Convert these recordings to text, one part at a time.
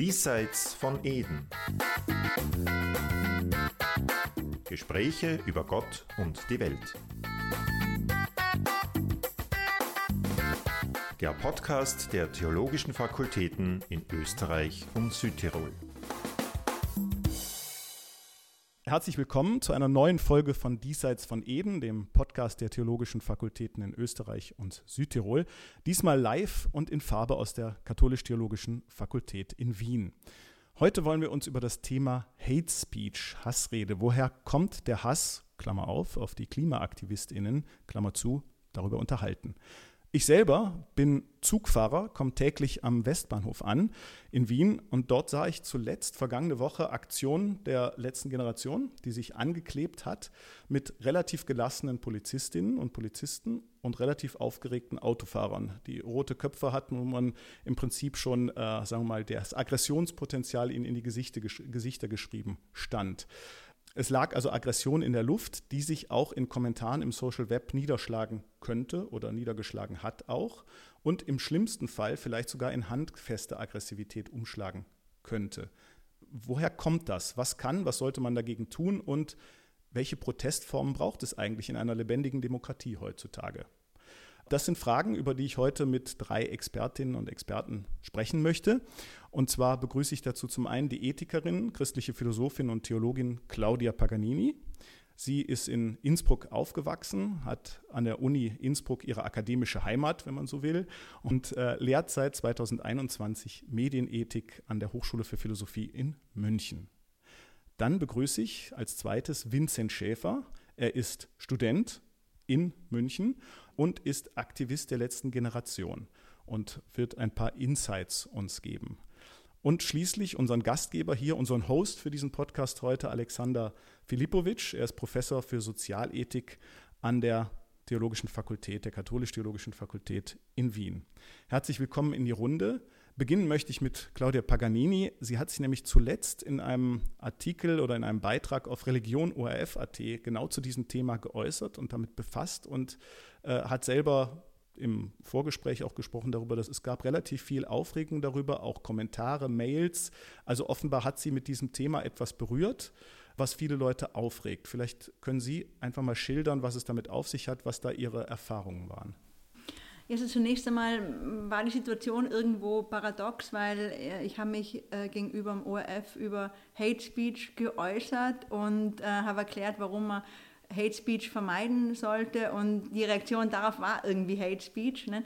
Diesseits von Eden. Gespräche über Gott und die Welt. Der Podcast der Theologischen Fakultäten in Österreich und Südtirol. Herzlich willkommen zu einer neuen Folge von Diesseits von Eden, dem Podcast der Theologischen Fakultäten in Österreich und Südtirol. Diesmal live und in Farbe aus der Katholisch-Theologischen Fakultät in Wien. Heute wollen wir uns über das Thema Hate Speech, Hassrede, woher kommt der Hass, Klammer auf, auf die KlimaaktivistInnen, Klammer zu, darüber unterhalten. Ich selber bin Zugfahrer, komme täglich am Westbahnhof an in Wien und dort sah ich zuletzt vergangene Woche Aktionen der letzten Generation, die sich angeklebt hat mit relativ gelassenen Polizistinnen und Polizisten und relativ aufgeregten Autofahrern, die rote Köpfe hatten, wo man im Prinzip schon, äh, sagen wir mal, das Aggressionspotenzial ihnen in die Gesichter, Gesichter geschrieben stand. Es lag also Aggression in der Luft, die sich auch in Kommentaren im Social Web niederschlagen könnte oder niedergeschlagen hat auch und im schlimmsten Fall vielleicht sogar in handfeste Aggressivität umschlagen könnte. Woher kommt das? Was kann, was sollte man dagegen tun und welche Protestformen braucht es eigentlich in einer lebendigen Demokratie heutzutage? Das sind Fragen, über die ich heute mit drei Expertinnen und Experten sprechen möchte. Und zwar begrüße ich dazu zum einen die Ethikerin, christliche Philosophin und Theologin Claudia Paganini. Sie ist in Innsbruck aufgewachsen, hat an der Uni Innsbruck ihre akademische Heimat, wenn man so will, und äh, lehrt seit 2021 Medienethik an der Hochschule für Philosophie in München. Dann begrüße ich als zweites Vincent Schäfer. Er ist Student in München und ist Aktivist der letzten Generation und wird ein paar Insights uns geben. Und schließlich unseren Gastgeber hier, unseren Host für diesen Podcast heute, Alexander Filipovic. Er ist Professor für Sozialethik an der Theologischen Fakultät, der Katholisch-Theologischen Fakultät in Wien. Herzlich willkommen in die Runde. Beginnen möchte ich mit Claudia Paganini. Sie hat sich nämlich zuletzt in einem Artikel oder in einem Beitrag auf Religion ORF.at genau zu diesem Thema geäußert und damit befasst und äh, hat selber im Vorgespräch auch gesprochen darüber, dass es gab relativ viel Aufregung darüber, auch Kommentare, Mails. Also offenbar hat sie mit diesem Thema etwas berührt, was viele Leute aufregt. Vielleicht können Sie einfach mal schildern, was es damit auf sich hat, was da Ihre Erfahrungen waren. Also zunächst einmal war die Situation irgendwo paradox, weil äh, ich habe mich äh, gegenüber dem ORF über Hate Speech geäußert und äh, habe erklärt, warum man Hate Speech vermeiden sollte und die Reaktion darauf war irgendwie Hate Speech. Ne?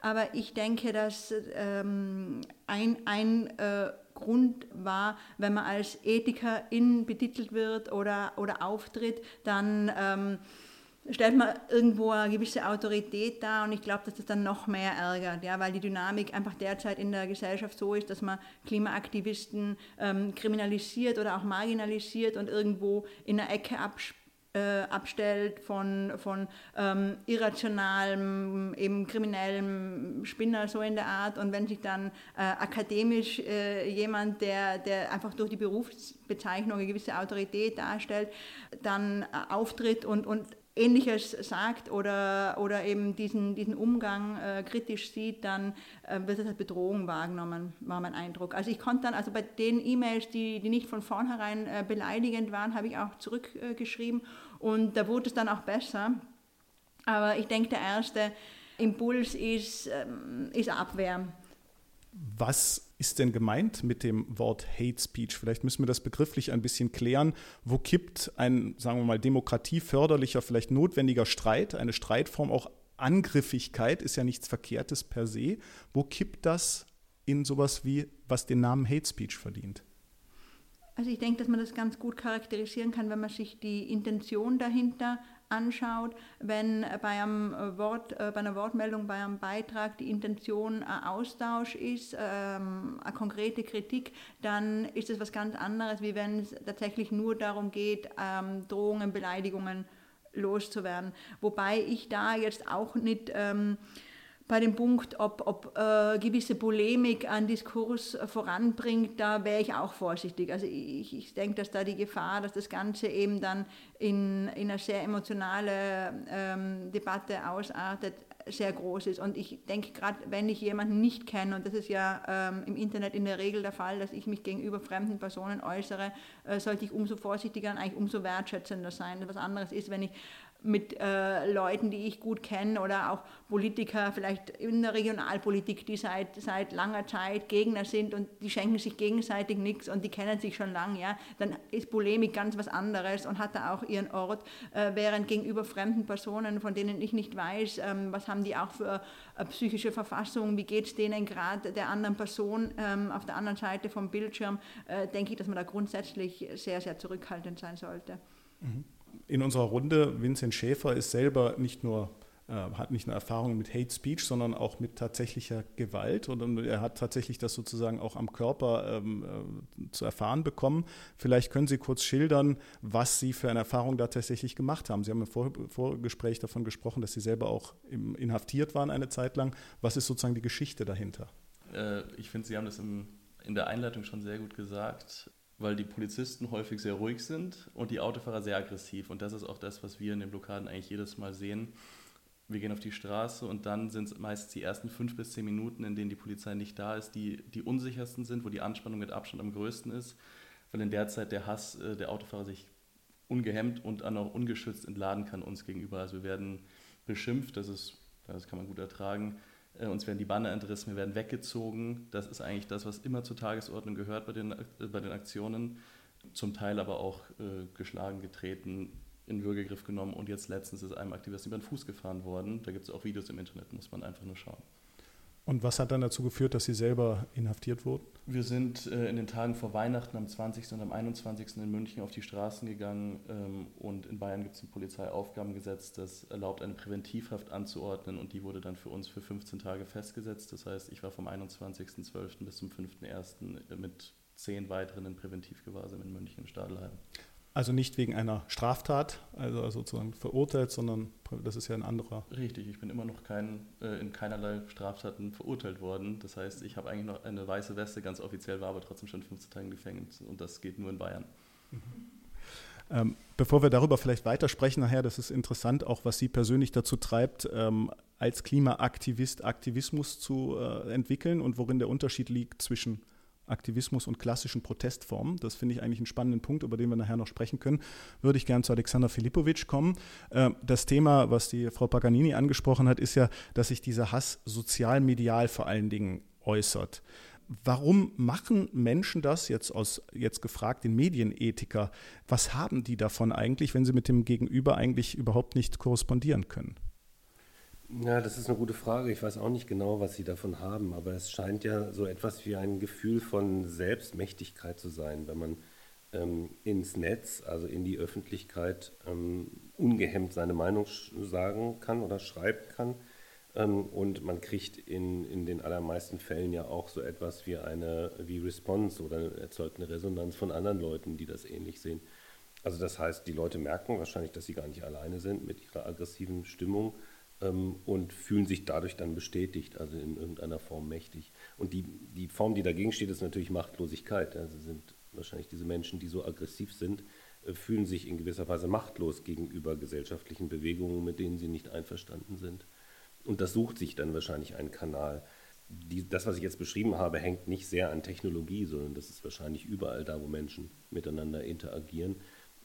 Aber ich denke, dass ähm, ein, ein äh, Grund war, wenn man als Ethikerin betitelt wird oder, oder auftritt, dann... Ähm, stellt man irgendwo eine gewisse Autorität dar und ich glaube, dass das dann noch mehr ärgert, ja, weil die Dynamik einfach derzeit in der Gesellschaft so ist, dass man Klimaaktivisten ähm, kriminalisiert oder auch marginalisiert und irgendwo in einer Ecke abspielt äh, abstellt von, von ähm, irrationalem, eben kriminellem Spinner, so in der Art. Und wenn sich dann äh, akademisch äh, jemand, der, der einfach durch die Berufsbezeichnung eine gewisse Autorität darstellt, dann äh, auftritt und, und Ähnliches sagt oder, oder eben diesen, diesen Umgang äh, kritisch sieht, dann äh, wird es als Bedrohung wahrgenommen, war mein Eindruck. Also ich konnte dann, also bei den E-Mails, die, die nicht von vornherein äh, beleidigend waren, habe ich auch zurückgeschrieben und da wurde es dann auch besser. Aber ich denke, der erste Impuls ist, ähm, ist Abwehr. Was ist denn gemeint mit dem Wort Hate Speech? Vielleicht müssen wir das begrifflich ein bisschen klären. Wo kippt ein, sagen wir mal, demokratieförderlicher, vielleicht notwendiger Streit, eine Streitform, auch Angriffigkeit, ist ja nichts Verkehrtes per se. Wo kippt das in sowas wie, was den Namen Hate Speech verdient? Also ich denke, dass man das ganz gut charakterisieren kann, wenn man sich die Intention dahinter anschaut, wenn bei, einem Wort, äh, bei einer Wortmeldung, bei einem Beitrag die Intention ein Austausch ist, ähm, eine konkrete Kritik, dann ist es was ganz anderes, wie wenn es tatsächlich nur darum geht, ähm, Drohungen, Beleidigungen loszuwerden. Wobei ich da jetzt auch nicht ähm, bei dem Punkt, ob, ob äh, gewisse Polemik an Diskurs äh, voranbringt, da wäre ich auch vorsichtig. Also ich, ich denke, dass da die Gefahr, dass das Ganze eben dann in, in eine sehr emotionale ähm, Debatte ausartet, sehr groß ist. Und ich denke, gerade wenn ich jemanden nicht kenne, und das ist ja ähm, im Internet in der Regel der Fall, dass ich mich gegenüber fremden Personen äußere, äh, sollte ich umso vorsichtiger und eigentlich umso wertschätzender sein. Was anderes ist, wenn ich mit äh, Leuten, die ich gut kenne oder auch Politiker, vielleicht in der Regionalpolitik, die seit, seit langer Zeit Gegner sind und die schenken sich gegenseitig nichts und die kennen sich schon lange, ja, dann ist Polemik ganz was anderes und hat da auch ihren Ort, äh, während gegenüber fremden Personen, von denen ich nicht weiß, ähm, was haben die auch für äh, psychische Verfassung, wie geht es denen gerade der anderen Person ähm, auf der anderen Seite vom Bildschirm, äh, denke ich, dass man da grundsätzlich sehr, sehr zurückhaltend sein sollte. Mhm in unserer Runde, Vincent Schäfer ist selber nicht nur äh, hat nicht nur Erfahrung mit Hate Speech, sondern auch mit tatsächlicher Gewalt. Und er hat tatsächlich das sozusagen auch am Körper ähm, äh, zu erfahren bekommen. Vielleicht können Sie kurz schildern, was Sie für eine Erfahrung da tatsächlich gemacht haben. Sie haben im Vor Vorgespräch davon gesprochen, dass Sie selber auch im, inhaftiert waren eine Zeit lang. Was ist sozusagen die Geschichte dahinter? Äh, ich finde, Sie haben das im, in der Einleitung schon sehr gut gesagt weil die Polizisten häufig sehr ruhig sind und die Autofahrer sehr aggressiv. Und das ist auch das, was wir in den Blockaden eigentlich jedes Mal sehen. Wir gehen auf die Straße und dann sind es meist die ersten fünf bis zehn Minuten, in denen die Polizei nicht da ist, die die unsichersten sind, wo die Anspannung mit Abstand am größten ist, weil in der Zeit der Hass äh, der Autofahrer sich ungehemmt und auch ungeschützt entladen kann uns gegenüber. Also wir werden beschimpft, das, ist, das kann man gut ertragen. Äh, uns werden die Banner entrissen, wir werden weggezogen. Das ist eigentlich das, was immer zur Tagesordnung gehört bei den, äh, bei den Aktionen. Zum Teil aber auch äh, geschlagen, getreten, in Würgegriff genommen und jetzt letztens ist einem Aktivisten über den Fuß gefahren worden. Da gibt es auch Videos im Internet, muss man einfach nur schauen. Und was hat dann dazu geführt, dass Sie selber inhaftiert wurden? Wir sind äh, in den Tagen vor Weihnachten am 20. und am 21. in München auf die Straßen gegangen ähm, und in Bayern gibt es ein Polizeiaufgabengesetz, das erlaubt, eine Präventivhaft anzuordnen und die wurde dann für uns für 15 Tage festgesetzt. Das heißt, ich war vom 21.12. bis zum 5.1. mit zehn weiteren in Präventivgewahrsam in München im Stadelheim. Also nicht wegen einer Straftat, also sozusagen verurteilt, sondern das ist ja ein anderer. Richtig, ich bin immer noch kein, äh, in keinerlei Straftaten verurteilt worden. Das heißt, ich habe eigentlich noch eine weiße Weste, ganz offiziell war aber trotzdem schon 15 Tage im Gefängnis und das geht nur in Bayern. Mhm. Ähm, bevor wir darüber vielleicht weitersprechen nachher, das ist interessant, auch was Sie persönlich dazu treibt, ähm, als Klimaaktivist Aktivismus zu äh, entwickeln und worin der Unterschied liegt zwischen Aktivismus und klassischen Protestformen. Das finde ich eigentlich einen spannenden Punkt, über den wir nachher noch sprechen können. Würde ich gerne zu Alexander Filipovic kommen. Ähm, das Thema, was die Frau Paganini angesprochen hat, ist ja, dass sich dieser Hass sozial-medial vor allen Dingen äußert. Warum machen Menschen das jetzt aus jetzt gefragt den Medienethiker? Was haben die davon eigentlich, wenn sie mit dem Gegenüber eigentlich überhaupt nicht korrespondieren können? Ja, das ist eine gute Frage. Ich weiß auch nicht genau, was Sie davon haben, aber es scheint ja so etwas wie ein Gefühl von Selbstmächtigkeit zu sein, wenn man ähm, ins Netz, also in die Öffentlichkeit, ähm, ungehemmt seine Meinung sagen kann oder schreiben kann. Ähm, und man kriegt in, in den allermeisten Fällen ja auch so etwas wie eine wie Response oder erzeugt eine Resonanz von anderen Leuten, die das ähnlich sehen. Also das heißt, die Leute merken wahrscheinlich, dass sie gar nicht alleine sind mit ihrer aggressiven Stimmung und fühlen sich dadurch dann bestätigt, also in irgendeiner Form mächtig. Und die, die Form, die dagegen steht, ist natürlich Machtlosigkeit. Also sind wahrscheinlich diese Menschen, die so aggressiv sind, äh, fühlen sich in gewisser Weise machtlos gegenüber gesellschaftlichen Bewegungen, mit denen sie nicht einverstanden sind. Und das sucht sich dann wahrscheinlich einen Kanal. Die, das, was ich jetzt beschrieben habe, hängt nicht sehr an Technologie, sondern das ist wahrscheinlich überall da, wo Menschen miteinander interagieren,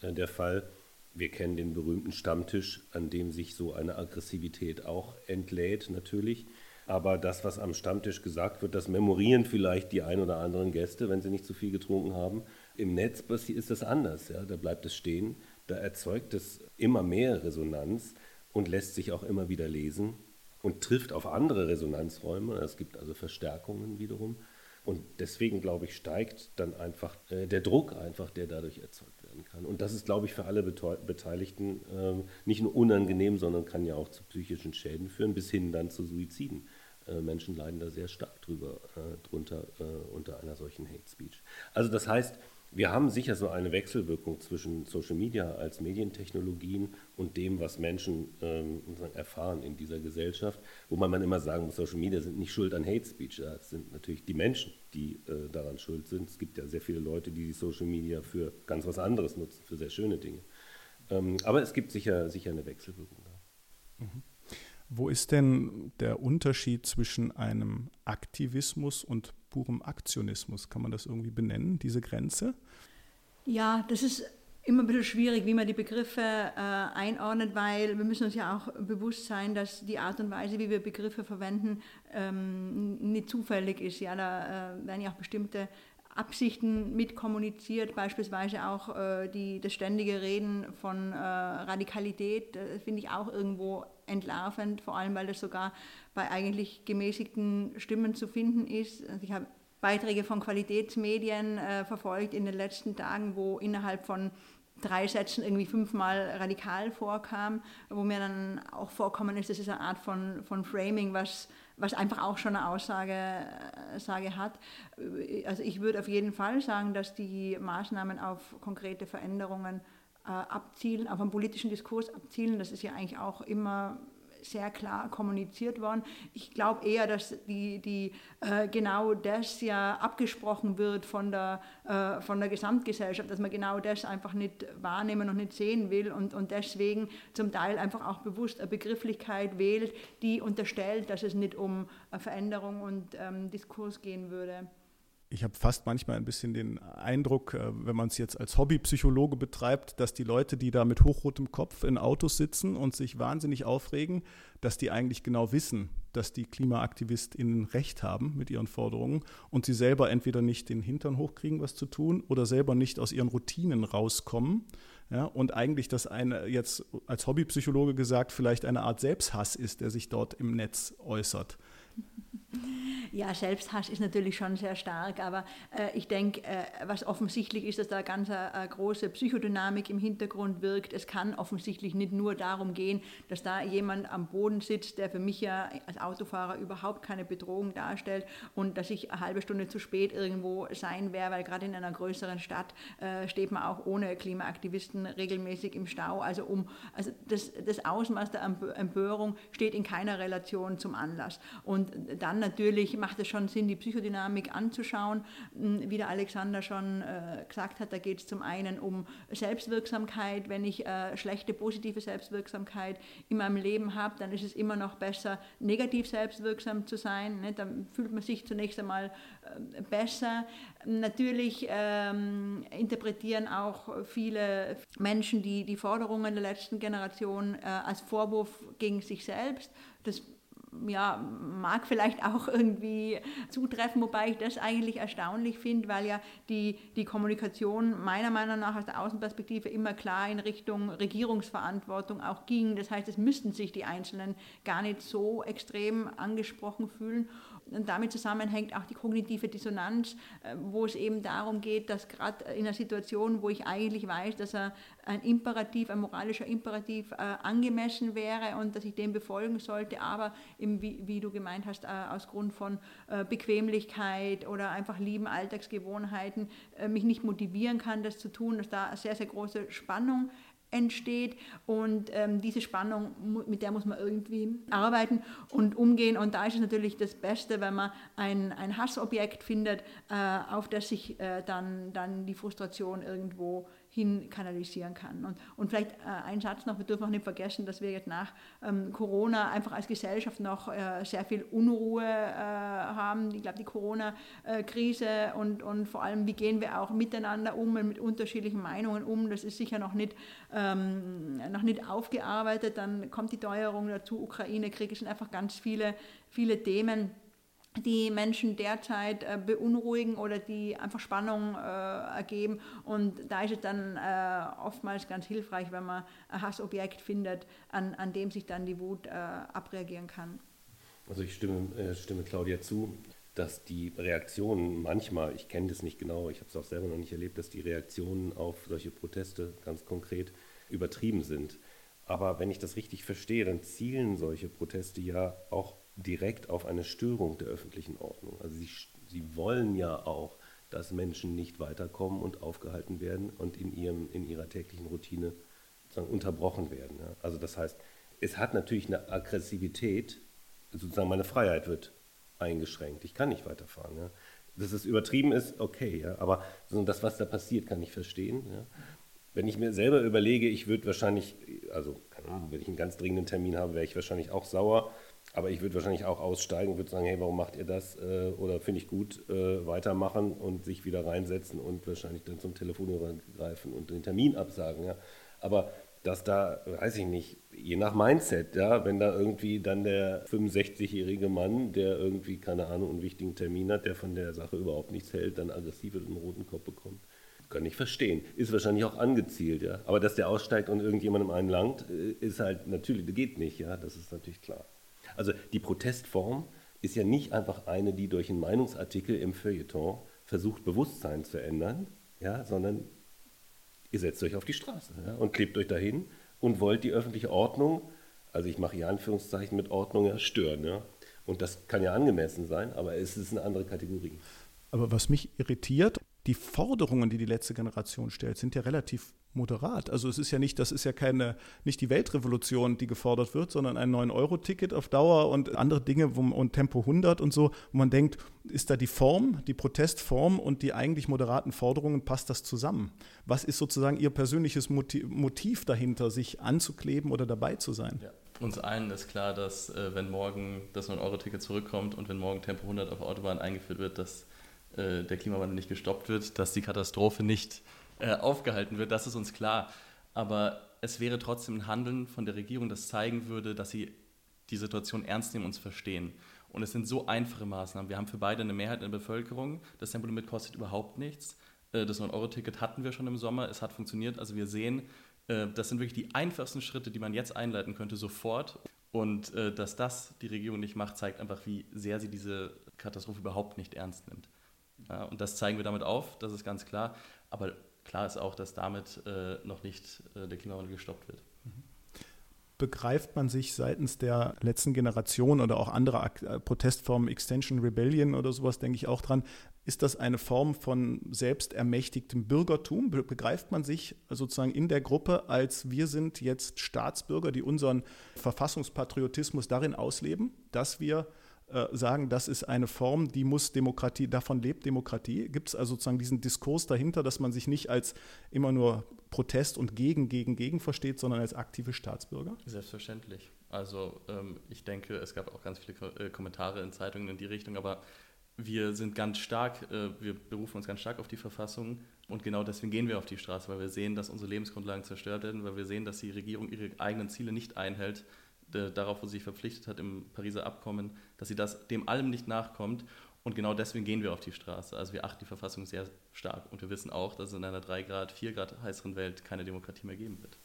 äh, der Fall. Wir kennen den berühmten Stammtisch, an dem sich so eine Aggressivität auch entlädt natürlich. Aber das, was am Stammtisch gesagt wird, das memorieren vielleicht die ein oder anderen Gäste, wenn sie nicht zu viel getrunken haben. Im Netz ist das anders. Ja? Da bleibt es stehen. Da erzeugt es immer mehr Resonanz und lässt sich auch immer wieder lesen und trifft auf andere Resonanzräume. Es gibt also Verstärkungen wiederum. Und deswegen, glaube ich, steigt dann einfach äh, der Druck einfach, der dadurch erzeugt werden kann. Und das ist, glaube ich, für alle Beteiligten äh, nicht nur unangenehm, sondern kann ja auch zu psychischen Schäden führen, bis hin dann zu Suiziden. Äh, Menschen leiden da sehr stark drüber, äh, drunter äh, unter einer solchen Hate Speech. Also das heißt, wir haben sicher so eine Wechselwirkung zwischen Social Media als Medientechnologien und dem, was Menschen ähm, erfahren in dieser Gesellschaft, wo man, immer sagen muss, Social Media sind nicht schuld an Hate Speech, das sind natürlich die Menschen, die äh, daran schuld sind. Es gibt ja sehr viele Leute, die die Social Media für ganz was anderes nutzen, für sehr schöne Dinge. Ähm, aber es gibt sicher, sicher eine Wechselwirkung da. Mhm. Wo ist denn der Unterschied zwischen einem Aktivismus und purem Aktionismus? Kann man das irgendwie benennen, diese Grenze? Ja, das ist immer ein bisschen schwierig, wie man die Begriffe äh, einordnet, weil wir müssen uns ja auch bewusst sein, dass die Art und Weise, wie wir Begriffe verwenden, ähm, nicht zufällig ist. Ja, da äh, werden ja auch bestimmte Absichten mitkommuniziert, beispielsweise auch äh, die, das ständige Reden von äh, Radikalität, äh, finde ich auch irgendwo entlarvend, vor allem weil das sogar bei eigentlich gemäßigten Stimmen zu finden ist. Also ich habe Beiträge von Qualitätsmedien äh, verfolgt in den letzten Tagen, wo innerhalb von drei Sätzen irgendwie fünfmal radikal vorkam, wo mir dann auch vorkommen ist, das ist eine Art von, von Framing, was, was einfach auch schon eine Aussage äh, Sage hat. Also ich würde auf jeden Fall sagen, dass die Maßnahmen auf konkrete Veränderungen äh, abzielen, auf einen politischen Diskurs abzielen. Das ist ja eigentlich auch immer sehr klar kommuniziert worden. Ich glaube eher, dass die, die, äh, genau das ja abgesprochen wird von der, äh, von der Gesamtgesellschaft, dass man genau das einfach nicht wahrnehmen und nicht sehen will und, und deswegen zum Teil einfach auch bewusst eine Begrifflichkeit wählt, die unterstellt, dass es nicht um Veränderung und ähm, Diskurs gehen würde ich habe fast manchmal ein bisschen den Eindruck, äh, wenn man es jetzt als Hobbypsychologe betreibt, dass die Leute, die da mit hochrotem Kopf in Autos sitzen und sich wahnsinnig aufregen, dass die eigentlich genau wissen, dass die KlimaaktivistInnen Recht haben mit ihren Forderungen und sie selber entweder nicht den Hintern hochkriegen, was zu tun, oder selber nicht aus ihren Routinen rauskommen. Ja, und eigentlich das eine, jetzt als Hobbypsychologe gesagt, vielleicht eine Art Selbsthass ist, der sich dort im Netz äußert. Ja, Selbsthass ist natürlich schon sehr stark, aber äh, ich denke, äh, was offensichtlich ist, dass da ganz eine, eine, große Psychodynamik im Hintergrund wirkt. Es kann offensichtlich nicht nur darum gehen, dass da jemand am Boden sitzt, der für mich ja als Autofahrer überhaupt keine Bedrohung darstellt und dass ich eine halbe Stunde zu spät irgendwo sein werde, weil gerade in einer größeren Stadt äh, steht man auch ohne Klimaaktivisten regelmäßig im Stau. Also, um, also das, das Ausmaß der Empörung steht in keiner Relation zum Anlass. Und dann natürlich macht es schon Sinn, die Psychodynamik anzuschauen. Hm, wie der Alexander schon äh, gesagt hat, da geht es zum einen um Selbstwirksamkeit. Wenn ich äh, schlechte positive Selbstwirksamkeit in meinem Leben habe, dann ist es immer noch besser, negativ selbstwirksam zu sein. Ne? Dann fühlt man sich zunächst einmal äh, besser. Natürlich ähm, interpretieren auch viele Menschen die, die Forderungen der letzten Generation äh, als Vorwurf gegen sich selbst. Das ja, mag vielleicht auch irgendwie zutreffen, wobei ich das eigentlich erstaunlich finde, weil ja die, die Kommunikation meiner Meinung nach aus der Außenperspektive immer klar in Richtung Regierungsverantwortung auch ging. Das heißt, es müssten sich die Einzelnen gar nicht so extrem angesprochen fühlen. Und damit zusammenhängt auch die kognitive Dissonanz, äh, wo es eben darum geht, dass gerade in einer Situation, wo ich eigentlich weiß, dass ein Imperativ, ein moralischer Imperativ äh, angemessen wäre und dass ich dem befolgen sollte, aber wie, wie, du gemeint hast, äh, aus Grund von Bequemlichkeit oder einfach lieben Alltagsgewohnheiten mich nicht motivieren kann, das zu tun, dass da eine sehr, sehr große Spannung entsteht. Und ähm, diese Spannung, mit der muss man irgendwie arbeiten und umgehen. Und da ist es natürlich das Beste, wenn man ein, ein Hassobjekt findet, äh, auf das sich äh, dann, dann die Frustration irgendwo hin kanalisieren kann. Und, und vielleicht äh, ein Satz noch, wir dürfen auch nicht vergessen, dass wir jetzt nach ähm, Corona einfach als Gesellschaft noch äh, sehr viel Unruhe äh, haben. Ich glaube, die Corona-Krise und, und vor allem, wie gehen wir auch miteinander um und mit unterschiedlichen Meinungen um, das ist sicher noch nicht, ähm, noch nicht aufgearbeitet. Dann kommt die Teuerung dazu, Ukraine-Krieg, es sind einfach ganz viele, viele Themen die Menschen derzeit äh, beunruhigen oder die einfach Spannung äh, ergeben. Und da ist es dann äh, oftmals ganz hilfreich, wenn man ein Hassobjekt findet, an, an dem sich dann die Wut äh, abreagieren kann. Also ich stimme, äh, stimme Claudia zu, dass die Reaktionen manchmal, ich kenne das nicht genau, ich habe es auch selber noch nicht erlebt, dass die Reaktionen auf solche Proteste ganz konkret übertrieben sind. Aber wenn ich das richtig verstehe, dann zielen solche Proteste ja auch direkt auf eine Störung der öffentlichen Ordnung. Also sie, sie wollen ja auch dass Menschen nicht weiterkommen und aufgehalten werden und in, ihrem, in ihrer täglichen Routine sozusagen unterbrochen werden. Ja. Also das heißt, es hat natürlich eine Aggressivität, sozusagen meine Freiheit wird eingeschränkt. Ich kann nicht weiterfahren. Ja. Dass es übertrieben ist, okay, ja, aber das, was da passiert, kann ich verstehen. Ja. Wenn ich mir selber überlege, ich würde wahrscheinlich, also wenn ich einen ganz dringenden Termin habe, wäre ich wahrscheinlich auch sauer, aber ich würde wahrscheinlich auch aussteigen und würde sagen, hey, warum macht ihr das? Äh, oder finde ich gut, äh, weitermachen und sich wieder reinsetzen und wahrscheinlich dann zum Telefonhörer greifen und den Termin absagen. Ja. Aber dass da, weiß ich nicht, je nach Mindset, ja, wenn da irgendwie dann der 65-jährige Mann, der irgendwie, keine Ahnung, einen wichtigen Termin hat, der von der Sache überhaupt nichts hält, dann aggressiv wird und einen roten Kopf bekommt. Kann ich verstehen. Ist wahrscheinlich auch angezielt, ja. Aber dass der aussteigt und irgendjemandem einen langt, äh, ist halt natürlich, geht nicht, ja. Das ist natürlich klar. Also die Protestform ist ja nicht einfach eine, die durch einen Meinungsartikel im Feuilleton versucht, Bewusstsein zu ändern, ja, sondern ihr setzt euch auf die Straße ja, und klebt euch dahin und wollt die öffentliche Ordnung, also ich mache hier Anführungszeichen mit Ordnung, ja, stören. Ja. Und das kann ja angemessen sein, aber es ist eine andere Kategorie. Aber was mich irritiert, die Forderungen, die die letzte Generation stellt, sind ja relativ moderat. Also es ist ja nicht, das ist ja keine, nicht die Weltrevolution, die gefordert wird, sondern ein 9-Euro-Ticket auf Dauer und andere Dinge wo, und Tempo 100 und so, wo man denkt, ist da die Form, die Protestform und die eigentlich moderaten Forderungen, passt das zusammen? Was ist sozusagen Ihr persönliches Motiv dahinter, sich anzukleben oder dabei zu sein? Ja. Uns allen ist klar, dass äh, wenn morgen das 9-Euro-Ticket zurückkommt und wenn morgen Tempo 100 auf Autobahn eingeführt wird, dass äh, der Klimawandel nicht gestoppt wird, dass die Katastrophe nicht äh, aufgehalten wird, das ist uns klar. Aber es wäre trotzdem ein Handeln von der Regierung, das zeigen würde, dass sie die Situation ernst nehmen und uns verstehen. Und es sind so einfache Maßnahmen. Wir haben für beide eine Mehrheit in der Bevölkerung. Das Tempolimit kostet überhaupt nichts. Äh, das 9-Euro-Ticket hatten wir schon im Sommer. Es hat funktioniert. Also wir sehen, das sind wirklich die einfachsten Schritte, die man jetzt einleiten könnte, sofort. Und dass das die Regierung nicht macht, zeigt einfach, wie sehr sie diese Katastrophe überhaupt nicht ernst nimmt. Und das zeigen wir damit auf, das ist ganz klar. Aber klar ist auch, dass damit äh, noch nicht äh, der Klimawandel gestoppt wird. Begreift man sich seitens der letzten Generation oder auch anderer äh, Protestformen, Extension Rebellion oder sowas, denke ich auch dran, ist das eine Form von selbstermächtigtem Bürgertum? Begreift man sich sozusagen in der Gruppe als wir sind jetzt Staatsbürger, die unseren Verfassungspatriotismus darin ausleben, dass wir äh, sagen, das ist eine Form, die muss Demokratie, davon lebt Demokratie? Gibt es also sozusagen diesen Diskurs dahinter, dass man sich nicht als immer nur Protest und gegen, gegen, gegen versteht, sondern als aktive Staatsbürger? Selbstverständlich. Also ähm, ich denke, es gab auch ganz viele äh, Kommentare in Zeitungen in die Richtung, aber wir sind ganz stark, äh, wir berufen uns ganz stark auf die Verfassung und genau deswegen gehen wir auf die Straße, weil wir sehen, dass unsere Lebensgrundlagen zerstört werden, weil wir sehen, dass die Regierung ihre eigenen Ziele nicht einhält darauf, wo sie sich verpflichtet hat im Pariser Abkommen, dass sie das dem allem nicht nachkommt. Und genau deswegen gehen wir auf die Straße. Also wir achten die Verfassung sehr stark. Und wir wissen auch, dass es in einer 3 Grad, 4 Grad heißeren Welt keine Demokratie mehr geben wird.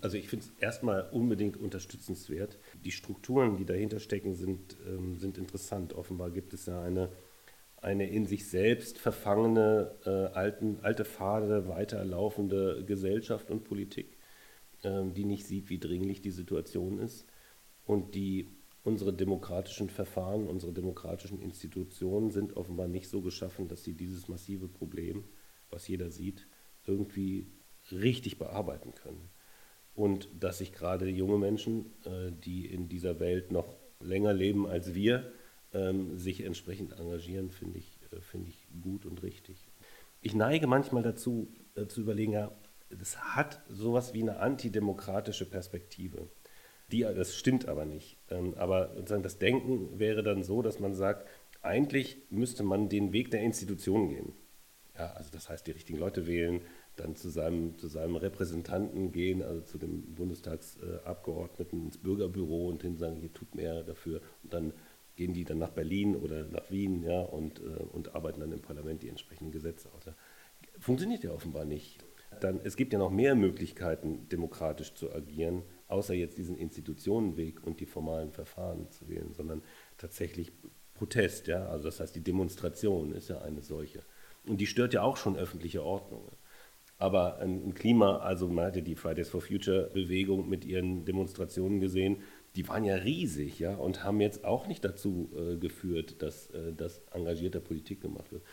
Also ich finde es erstmal unbedingt unterstützenswert. Die Strukturen, die dahinter stecken, sind, ähm, sind interessant. Offenbar gibt es ja eine, eine in sich selbst verfangene, äh, alten, alte Pfade weiterlaufende Gesellschaft und Politik die nicht sieht, wie dringlich die Situation ist und die unsere demokratischen Verfahren, unsere demokratischen Institutionen sind offenbar nicht so geschaffen, dass sie dieses massive Problem, was jeder sieht, irgendwie richtig bearbeiten können. Und dass sich gerade junge Menschen, äh, die in dieser Welt noch länger leben als wir, ähm, sich entsprechend engagieren, finde ich, äh, find ich gut und richtig. Ich neige manchmal dazu, äh, zu überlegen, ja, das hat sowas wie eine antidemokratische Perspektive. Die, das stimmt aber nicht. Ähm, aber das Denken wäre dann so, dass man sagt, eigentlich müsste man den Weg der Institutionen gehen. Ja, also das heißt, die richtigen Leute wählen, dann zu seinem, zu seinem Repräsentanten gehen, also zu dem Bundestagsabgeordneten ins Bürgerbüro und hin sagen, hier tut mehr dafür. Und dann gehen die dann nach Berlin oder nach Wien ja, und, äh, und arbeiten dann im Parlament die entsprechenden Gesetze aus. Funktioniert ja offenbar nicht dann, es gibt ja noch mehr Möglichkeiten, demokratisch zu agieren, außer jetzt diesen Institutionenweg und die formalen Verfahren zu wählen, sondern tatsächlich Protest, ja, also das heißt die Demonstration ist ja eine solche. Und die stört ja auch schon öffentliche Ordnung. Aber ein Klima, also man hatte die Fridays for Future Bewegung mit ihren Demonstrationen gesehen, die waren ja riesig, ja, und haben jetzt auch nicht dazu äh, geführt, dass, äh, dass engagierter Politik gemacht wird.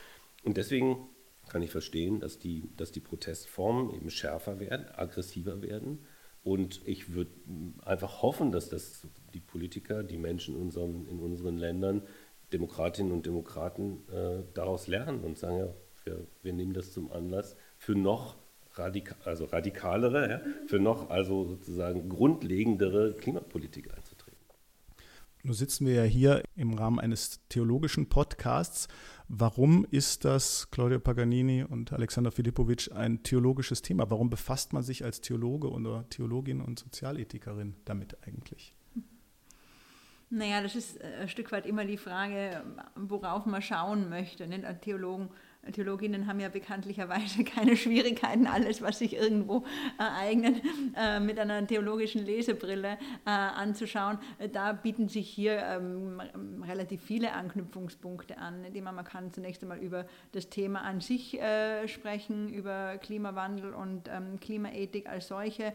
Und deswegen kann ich verstehen, dass die, dass die Protestformen eben schärfer werden, aggressiver werden. Und ich würde einfach hoffen, dass das die Politiker, die Menschen in unseren, in unseren Ländern, Demokratinnen und Demokraten äh, daraus lernen und sagen, ja, wir, wir, nehmen das zum Anlass für noch radika also radikalere, ja, für noch also sozusagen grundlegendere Klimapolitik einzutreten. Nun sitzen wir ja hier im Rahmen eines theologischen Podcasts. Warum ist das, Claudio Paganini und Alexander Filipovic, ein theologisches Thema? Warum befasst man sich als Theologe oder Theologin und Sozialethikerin damit eigentlich? Naja, das ist ein Stück weit immer die Frage, worauf man schauen möchte. Nicht? Theologen Theologinnen haben ja bekanntlicherweise keine Schwierigkeiten, alles, was sich irgendwo ereignet, äh, mit einer theologischen Lesebrille äh, anzuschauen. Da bieten sich hier ähm, relativ viele Anknüpfungspunkte an, indem man, kann zunächst einmal über das Thema an sich äh, sprechen, über Klimawandel und ähm, Klimaethik als solche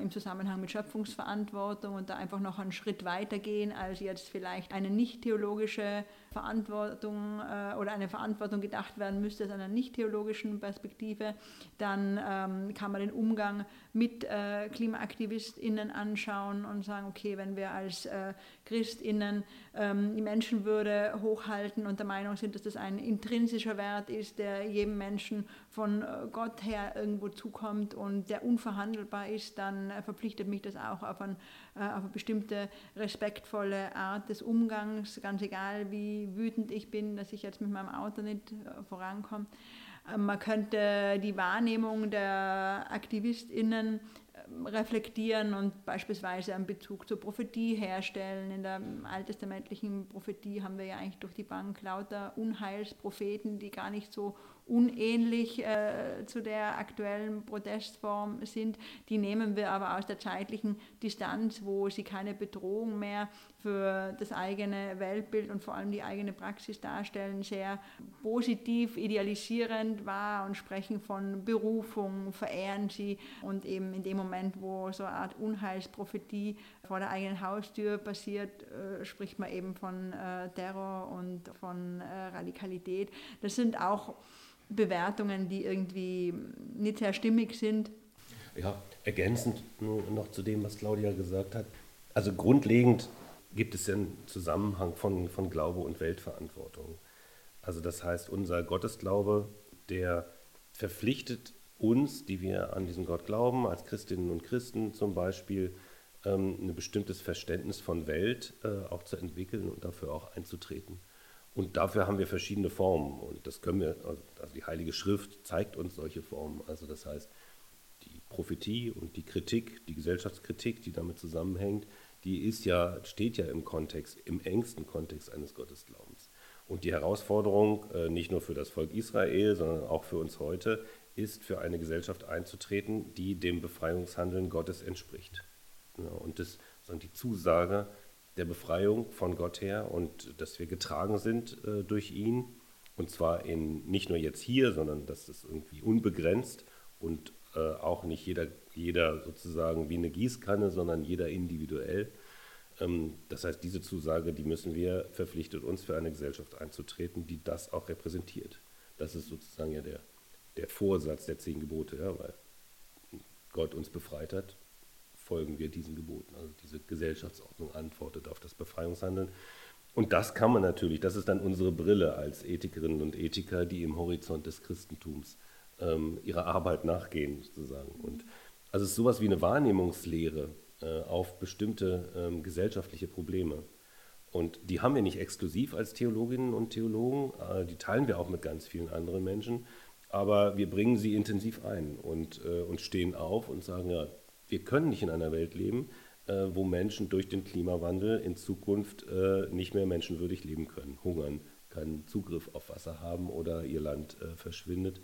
im Zusammenhang mit Schöpfungsverantwortung und da einfach noch einen Schritt weiter gehen, als jetzt vielleicht eine nicht theologische Verantwortung oder eine Verantwortung gedacht werden müsste aus einer nicht theologischen Perspektive. Dann ähm, kann man den Umgang mit äh, KlimaaktivistInnen anschauen und sagen, okay, wenn wir als äh, ChristInnen ähm, die Menschenwürde hochhalten und der Meinung sind, dass das ein intrinsischer Wert ist, der jedem Menschen von äh, Gott her irgendwo zukommt und der unverhandelbar ist, dann äh, verpflichtet mich das auch auf, ein, äh, auf eine bestimmte respektvolle Art des Umgangs, ganz egal wie wütend ich bin, dass ich jetzt mit meinem Auto nicht vorankomme. Man könnte die Wahrnehmung der AktivistInnen reflektieren und beispielsweise einen Bezug zur Prophetie herstellen. In der alttestamentlichen Prophetie haben wir ja eigentlich durch die Bank lauter Unheilspropheten, die gar nicht so unähnlich äh, zu der aktuellen Protestform sind. Die nehmen wir aber aus der zeitlichen Distanz, wo sie keine Bedrohung mehr für das eigene Weltbild und vor allem die eigene Praxis darstellen, sehr positiv, idealisierend wahr und sprechen von Berufung, verehren sie und eben in dem Moment, wo so eine Art Unheilsprophetie vor der eigenen Haustür passiert, äh, spricht man eben von äh, Terror und von äh, Radikalität. Das sind auch Bewertungen, die irgendwie nicht sehr stimmig sind. Ja, ergänzend noch zu dem, was Claudia gesagt hat. Also grundlegend gibt es einen Zusammenhang von, von Glaube und Weltverantwortung. Also das heißt, unser Gottesglaube, der verpflichtet uns, die wir an diesen Gott glauben, als Christinnen und Christen zum Beispiel, ähm, ein bestimmtes Verständnis von Welt äh, auch zu entwickeln und dafür auch einzutreten. Und dafür haben wir verschiedene Formen. Und das können wir, also die Heilige Schrift zeigt uns solche Formen. Also das heißt, die Prophetie und die Kritik, die Gesellschaftskritik, die damit zusammenhängt, die ist ja, steht ja im Kontext, im engsten Kontext eines Gottesglaubens. Und die Herausforderung, äh, nicht nur für das Volk Israel, sondern auch für uns heute, ist, für eine Gesellschaft einzutreten, die dem Befreiungshandeln Gottes entspricht. Und das, die Zusage, der Befreiung von Gott her und dass wir getragen sind äh, durch ihn. Und zwar in, nicht nur jetzt hier, sondern dass es irgendwie unbegrenzt und äh, auch nicht jeder, jeder sozusagen wie eine Gießkanne, sondern jeder individuell. Ähm, das heißt, diese Zusage, die müssen wir verpflichtet, uns für eine Gesellschaft einzutreten, die das auch repräsentiert. Das ist sozusagen ja der, der Vorsatz der zehn Gebote, ja, weil Gott uns befreit hat folgen wir diesen Geboten. Also diese Gesellschaftsordnung antwortet auf das Befreiungshandeln. Und das kann man natürlich, das ist dann unsere Brille als Ethikerinnen und Ethiker, die im Horizont des Christentums ähm, ihrer Arbeit nachgehen, sozusagen. Und also es ist sowas wie eine Wahrnehmungslehre äh, auf bestimmte ähm, gesellschaftliche Probleme. Und die haben wir nicht exklusiv als Theologinnen und Theologen, äh, die teilen wir auch mit ganz vielen anderen Menschen, aber wir bringen sie intensiv ein und, äh, und stehen auf und sagen, ja, wir können nicht in einer Welt leben, äh, wo Menschen durch den Klimawandel in Zukunft äh, nicht mehr menschenwürdig leben können, hungern, keinen Zugriff auf Wasser haben oder ihr Land äh, verschwindet.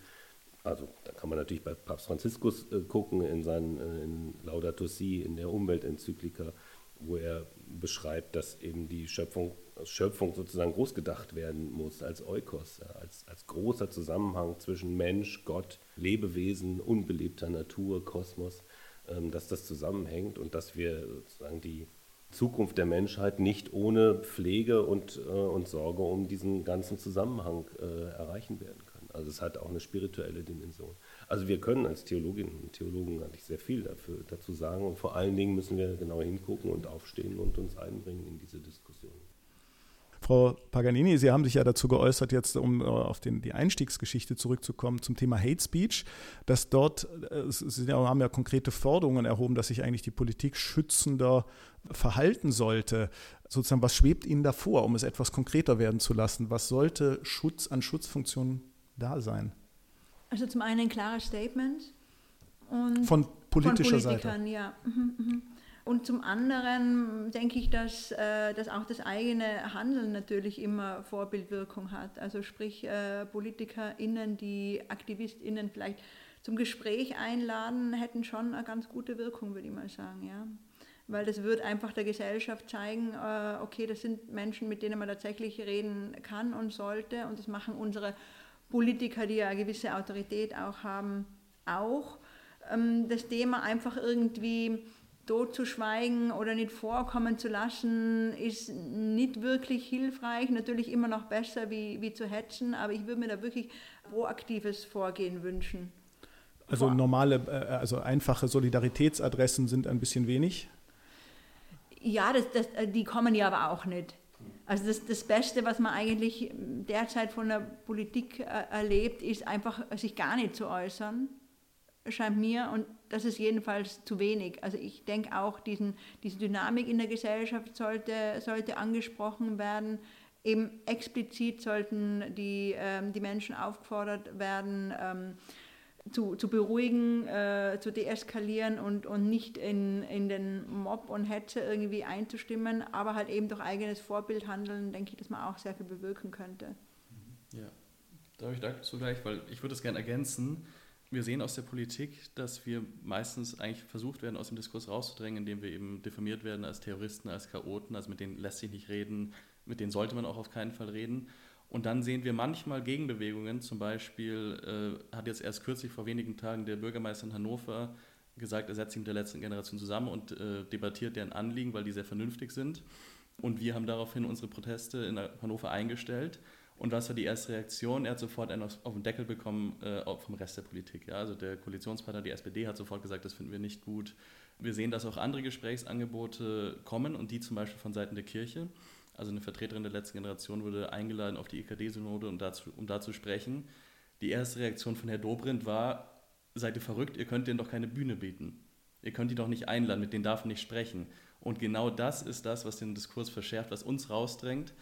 Also da kann man natürlich bei Papst Franziskus gucken in seinen in Laudato Si, in der Umweltenzyklika, wo er beschreibt, dass eben die Schöpfung, Schöpfung sozusagen groß gedacht werden muss als Eukos, als, als großer Zusammenhang zwischen Mensch, Gott, Lebewesen, unbelebter Natur, Kosmos. Ähm, dass das zusammenhängt und dass wir sozusagen die Zukunft der Menschheit nicht ohne Pflege und, äh, und Sorge um diesen ganzen Zusammenhang äh, erreichen werden können. Also es hat auch eine spirituelle Dimension. Also wir können als Theologinnen und Theologen eigentlich sehr viel dafür, dazu sagen und vor allen Dingen müssen wir genau hingucken und aufstehen und uns einbringen in diese Diskussion. Frau Paganini, Sie haben sich ja dazu geäußert, jetzt um äh, auf den, die Einstiegsgeschichte zurückzukommen zum Thema Hate Speech, dass dort, äh, Sie haben ja konkrete Forderungen erhoben, dass sich eigentlich die Politik schützender verhalten sollte. Sozusagen, was schwebt Ihnen davor, um es etwas konkreter werden zu lassen? Was sollte Schutz an Schutzfunktionen da sein? Also zum einen ein klares Statement. Und von politischer von Seite. ja. Mhm, mhm. Und zum anderen denke ich, dass, äh, dass auch das eigene Handeln natürlich immer Vorbildwirkung hat. Also sprich äh, PolitikerInnen, die AktivistInnen vielleicht zum Gespräch einladen, hätten schon eine ganz gute Wirkung, würde ich mal sagen. Ja. Weil das wird einfach der Gesellschaft zeigen, äh, okay, das sind Menschen, mit denen man tatsächlich reden kann und sollte. Und das machen unsere Politiker, die ja eine gewisse Autorität auch haben, auch. Ähm, das Thema einfach irgendwie tot zu schweigen oder nicht vorkommen zu lassen, ist nicht wirklich hilfreich. Natürlich immer noch besser wie, wie zu hetzen, aber ich würde mir da wirklich proaktives Vorgehen wünschen. Also normale, äh, also einfache Solidaritätsadressen sind ein bisschen wenig? Ja, das, das, äh, die kommen ja aber auch nicht. Also das, das Beste, was man eigentlich derzeit von der Politik äh, erlebt, ist einfach, sich gar nicht zu äußern scheint mir, und das ist jedenfalls zu wenig. Also ich denke auch, diesen, diese Dynamik in der Gesellschaft sollte, sollte angesprochen werden. Eben explizit sollten die, ähm, die Menschen aufgefordert werden, ähm, zu, zu beruhigen, äh, zu deeskalieren und, und nicht in, in den Mob und Hetze irgendwie einzustimmen, aber halt eben durch eigenes Vorbild handeln, denke ich, dass man auch sehr viel bewirken könnte. Ja, darf ich dazu gleich, weil ich würde es gerne ergänzen wir sehen aus der Politik, dass wir meistens eigentlich versucht werden, aus dem Diskurs rauszudrängen, indem wir eben diffamiert werden als Terroristen, als Chaoten, also mit denen lässt sich nicht reden, mit denen sollte man auch auf keinen Fall reden. Und dann sehen wir manchmal Gegenbewegungen, zum Beispiel äh, hat jetzt erst kürzlich vor wenigen Tagen der Bürgermeister in Hannover gesagt, er setzt sich mit der letzten Generation zusammen und äh, debattiert deren Anliegen, weil die sehr vernünftig sind. Und wir haben daraufhin unsere Proteste in Hannover eingestellt. Und was war die erste Reaktion? Er hat sofort einen auf, auf den Deckel bekommen äh, vom Rest der Politik. Ja? Also der Koalitionspartner, die SPD, hat sofort gesagt, das finden wir nicht gut. Wir sehen, dass auch andere Gesprächsangebote kommen und die zum Beispiel von Seiten der Kirche. Also eine Vertreterin der letzten Generation wurde eingeladen auf die EKD-Synode, um, da zu sprechen. Die erste Reaktion von Herrn Dobrindt war, seid ihr verrückt, ihr könnt denen doch keine Bühne bieten. Ihr könnt die doch nicht einladen, mit denen darf nicht sprechen. Und genau das ist das, was den Diskurs verschärft, was uns rausdrängt.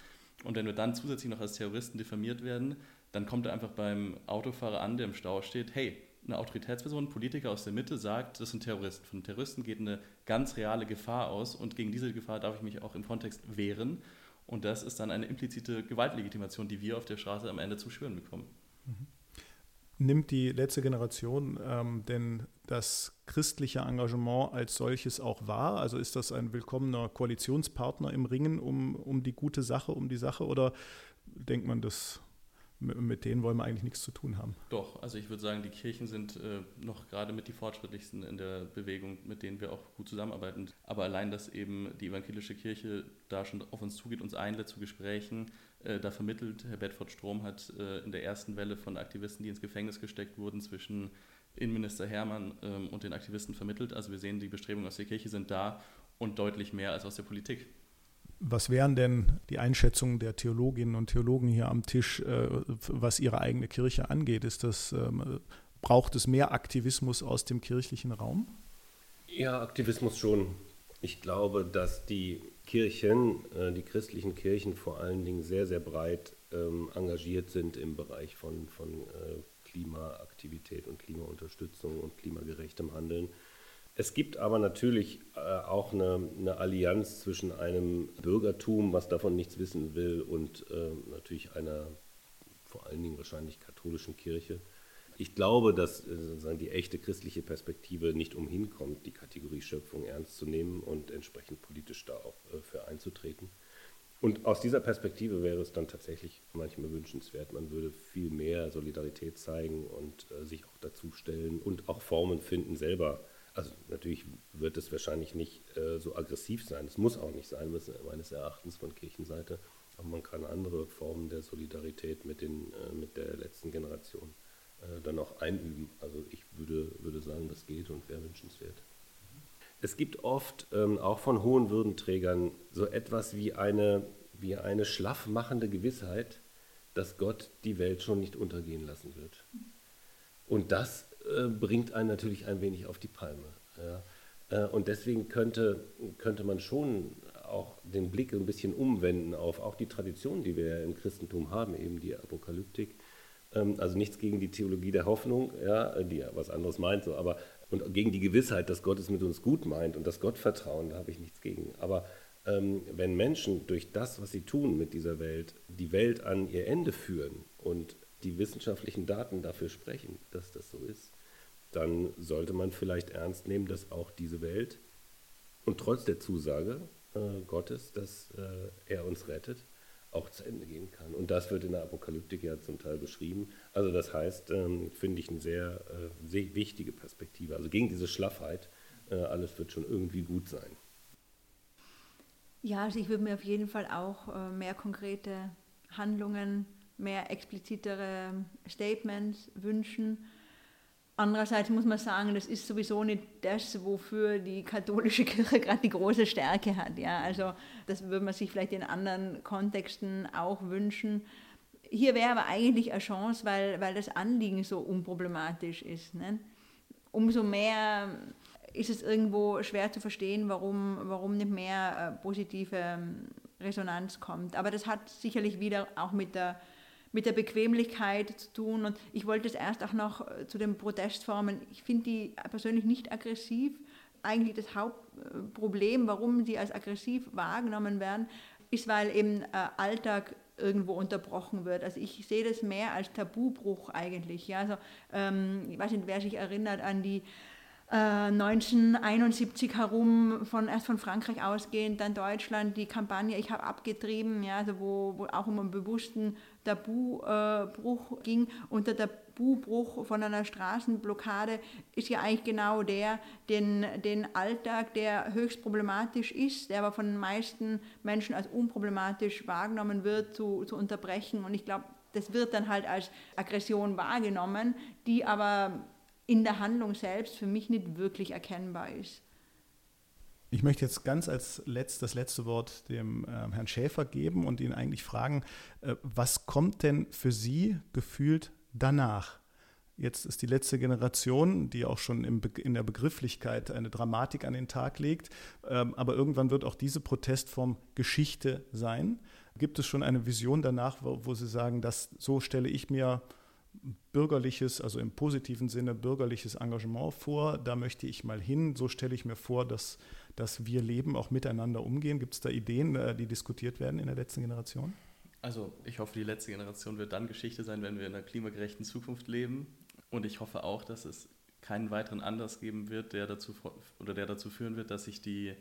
Und wenn wir dann zusätzlich noch als Terroristen diffamiert werden, dann kommt er einfach beim Autofahrer an, der im Stau steht, hey, eine Autoritätsperson, ein Politiker aus der Mitte sagt, das sind Terroristen. Von Terroristen geht eine ganz reale Gefahr aus und gegen diese Gefahr darf ich mich auch im Kontext wehren. Und das ist dann eine implizite Gewaltlegitimation, die wir auf der Straße am Ende zu schwören bekommen. Mhm. Nimmt die letzte Generation ähm, denn das christliche Engagement als solches auch wahr? Also ist das ein willkommener Koalitionspartner im Ringen um, um die gute Sache, um die Sache? Oder denkt man, das, mit denen wollen wir eigentlich nichts zu tun haben? Doch, also ich würde sagen, die Kirchen sind äh, noch gerade mit die fortschrittlichsten in der Bewegung, mit denen wir auch gut zusammenarbeiten. Aber allein, dass eben die evangelische Kirche da schon auf uns zugeht, uns einlädt zu Gesprächen, äh, da vermittelt, Herr Bedford Strom hat äh, in der ersten Welle von Aktivisten, die ins Gefängnis gesteckt wurden, zwischen Innenminister Hermann ähm, und den Aktivisten vermittelt. Also wir sehen, die Bestrebungen aus der Kirche sind da und deutlich mehr als aus der Politik. Was wären denn die Einschätzungen der Theologinnen und Theologen hier am Tisch, äh, was ihre eigene Kirche angeht? Ist das, ähm, braucht es mehr Aktivismus aus dem kirchlichen Raum? Ja, Aktivismus schon. Ich glaube, dass die Kirchen, äh, die christlichen Kirchen vor allen Dingen sehr, sehr breit ähm, engagiert sind im Bereich von, von äh, Klimaaktivität und Klimaunterstützung und klimagerechtem Handeln. Es gibt aber natürlich äh, auch eine, eine, Allianz zwischen einem Bürgertum, was davon nichts wissen will, und natürlich einer vor allen Dingen wahrscheinlich katholischen Kirche. Ich glaube, dass äh, sozusagen die echte christliche Perspektive nicht umhin kommt, die Kategorie Schöpfung ernst zu nehmen und entsprechend politisch da auch äh, für einzutreten. Und aus dieser Perspektive wäre es dann tatsächlich manchmal wünschenswert, man würde viel mehr Solidarität zeigen und äh, sich auch dazu stellen und auch Formen finden selber. Also natürlich wird es wahrscheinlich nicht so aggressiv sein, es muss auch nicht sein, meines Erachtens von Kirchenseite, Aber man kann andere Formen der Solidarität mit, den, mit der letzten Generation äh, dann auch einüben. Also ich würde, würde sagen, das geht und wäre wünschenswert. Es gibt oft ähm, auch von hohen Würdenträgern so etwas wie eine, wie eine schlaff Gewissheit, dass Gott die Welt schon nicht untergehen lassen wird. Und das äh, bringt einen natürlich ein wenig auf die Palme. Ja. Äh, und deswegen könnte, könnte man schon auch den Blick ein bisschen umwenden auf auch die Tradition, die wir im Christentum haben, eben die Apokalyptik. Ähm, also nichts gegen die Theologie der Hoffnung, ja, die ja was anderes meint, so, aber und gegen die Gewissheit, dass Gott es mit uns gut meint und das Gottvertrauen, da habe ich nichts gegen. Aber ähm, wenn Menschen durch das, was sie tun mit dieser Welt, die Welt an ihr Ende führen und die wissenschaftlichen Daten dafür sprechen, dass das so ist, dann sollte man vielleicht ernst nehmen, dass auch diese Welt und trotz der Zusage äh, Gottes, dass äh, er uns rettet, auch zu Ende gehen kann. Und das wird in der Apokalyptik ja zum Teil beschrieben. Also das heißt, ähm, finde ich eine sehr, äh, sehr wichtige Perspektive. Also gegen diese Schlaffheit, äh, alles wird schon irgendwie gut sein. Ja, also ich würde mir auf jeden Fall auch äh, mehr konkrete Handlungen, mehr explizitere Statements wünschen Andererseits muss man sagen, das ist sowieso nicht das, wofür die katholische Kirche gerade die große Stärke hat. Ja? Also das würde man sich vielleicht in anderen Kontexten auch wünschen. Hier wäre aber eigentlich eine Chance, weil, weil das Anliegen so unproblematisch ist. Ne? Umso mehr ist es irgendwo schwer zu verstehen, warum, warum nicht mehr äh, positive Resonanz kommt. Aber das hat sicherlich wieder auch mit der mit der Bequemlichkeit zu tun. Und ich wollte es erst auch noch äh, zu den Protestformen. Ich finde die persönlich nicht aggressiv. Eigentlich das Hauptproblem, warum sie als aggressiv wahrgenommen werden, ist, weil eben äh, Alltag irgendwo unterbrochen wird. Also ich sehe das mehr als Tabubruch eigentlich. Ja? Also, ähm, ich weiß nicht, wer sich erinnert an die 1971 äh, herum, von, erst von Frankreich ausgehend, dann Deutschland, die Kampagne Ich habe abgetrieben, ja, also wo, wo auch um einen bewussten Tabubruch ging. Und der Tabubruch von einer Straßenblockade ist ja eigentlich genau der, den, den Alltag, der höchst problematisch ist, der aber von den meisten Menschen als unproblematisch wahrgenommen wird, zu, zu unterbrechen. Und ich glaube, das wird dann halt als Aggression wahrgenommen, die aber in der Handlung selbst für mich nicht wirklich erkennbar ist. Ich möchte jetzt ganz als letzt, das letzte Wort dem äh, Herrn Schäfer geben und ihn eigentlich fragen, äh, was kommt denn für Sie gefühlt danach? Jetzt ist die letzte Generation, die auch schon in der Begrifflichkeit eine Dramatik an den Tag legt, ähm, aber irgendwann wird auch diese Protestform Geschichte sein. Gibt es schon eine Vision danach, wo Sie sagen, dass so stelle ich mir bürgerliches, also im positiven Sinne bürgerliches Engagement vor. Da möchte ich mal hin. So stelle ich mir vor, dass, dass wir leben, auch miteinander umgehen. Gibt es da Ideen, äh, die diskutiert werden in der letzten Generation? Also ich hoffe, die letzte Generation wird dann Geschichte sein, wenn wir in einer klimagerechten Zukunft leben. Und ich hoffe auch, dass es keinen weiteren Anlass geben wird, der dazu, oder der dazu führen wird, dass sich die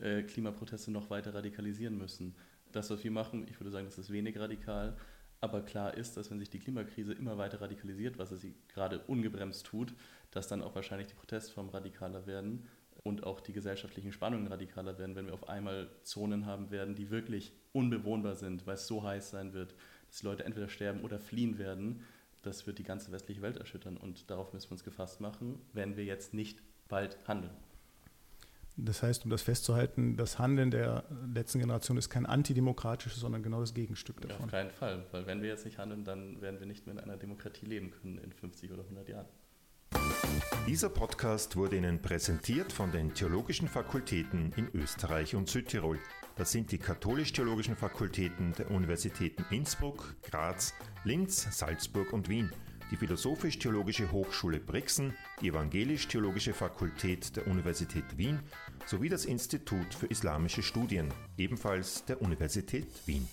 äh, Klimaproteste noch weiter radikalisieren müssen. Das, was wir machen, ich würde sagen, das ist wenig radikal. Aber klar ist, dass wenn sich die Klimakrise immer weiter radikalisiert, was sie gerade ungebremst tut, dass dann auch wahrscheinlich die Protestformen radikaler werden und auch die gesellschaftlichen Spannungen radikaler werden, wenn wir auf einmal Zonen haben werden, die wirklich unbewohnbar sind, weil es so heiß sein wird, dass die Leute entweder sterben oder fliehen werden. Das wird die ganze westliche Welt erschüttern und darauf müssen wir uns gefasst machen, wenn wir jetzt nicht bald handeln. Das heißt, um das festzuhalten, das Handeln der letzten Generation ist kein antidemokratisches, sondern genau das Gegenstück davon. Ja, auf keinen Fall, weil wenn wir jetzt nicht handeln, dann werden wir nicht mehr in einer Demokratie leben können in 50 oder 100 Jahren. Dieser Podcast wurde Ihnen präsentiert von den theologischen Fakultäten in Österreich und Südtirol. Das sind die katholisch-theologischen Fakultäten der Universitäten Innsbruck, Graz, Linz, Salzburg und Wien die Philosophisch-Theologische Hochschule Brixen, die Evangelisch-Theologische Fakultät der Universität Wien sowie das Institut für Islamische Studien, ebenfalls der Universität Wien.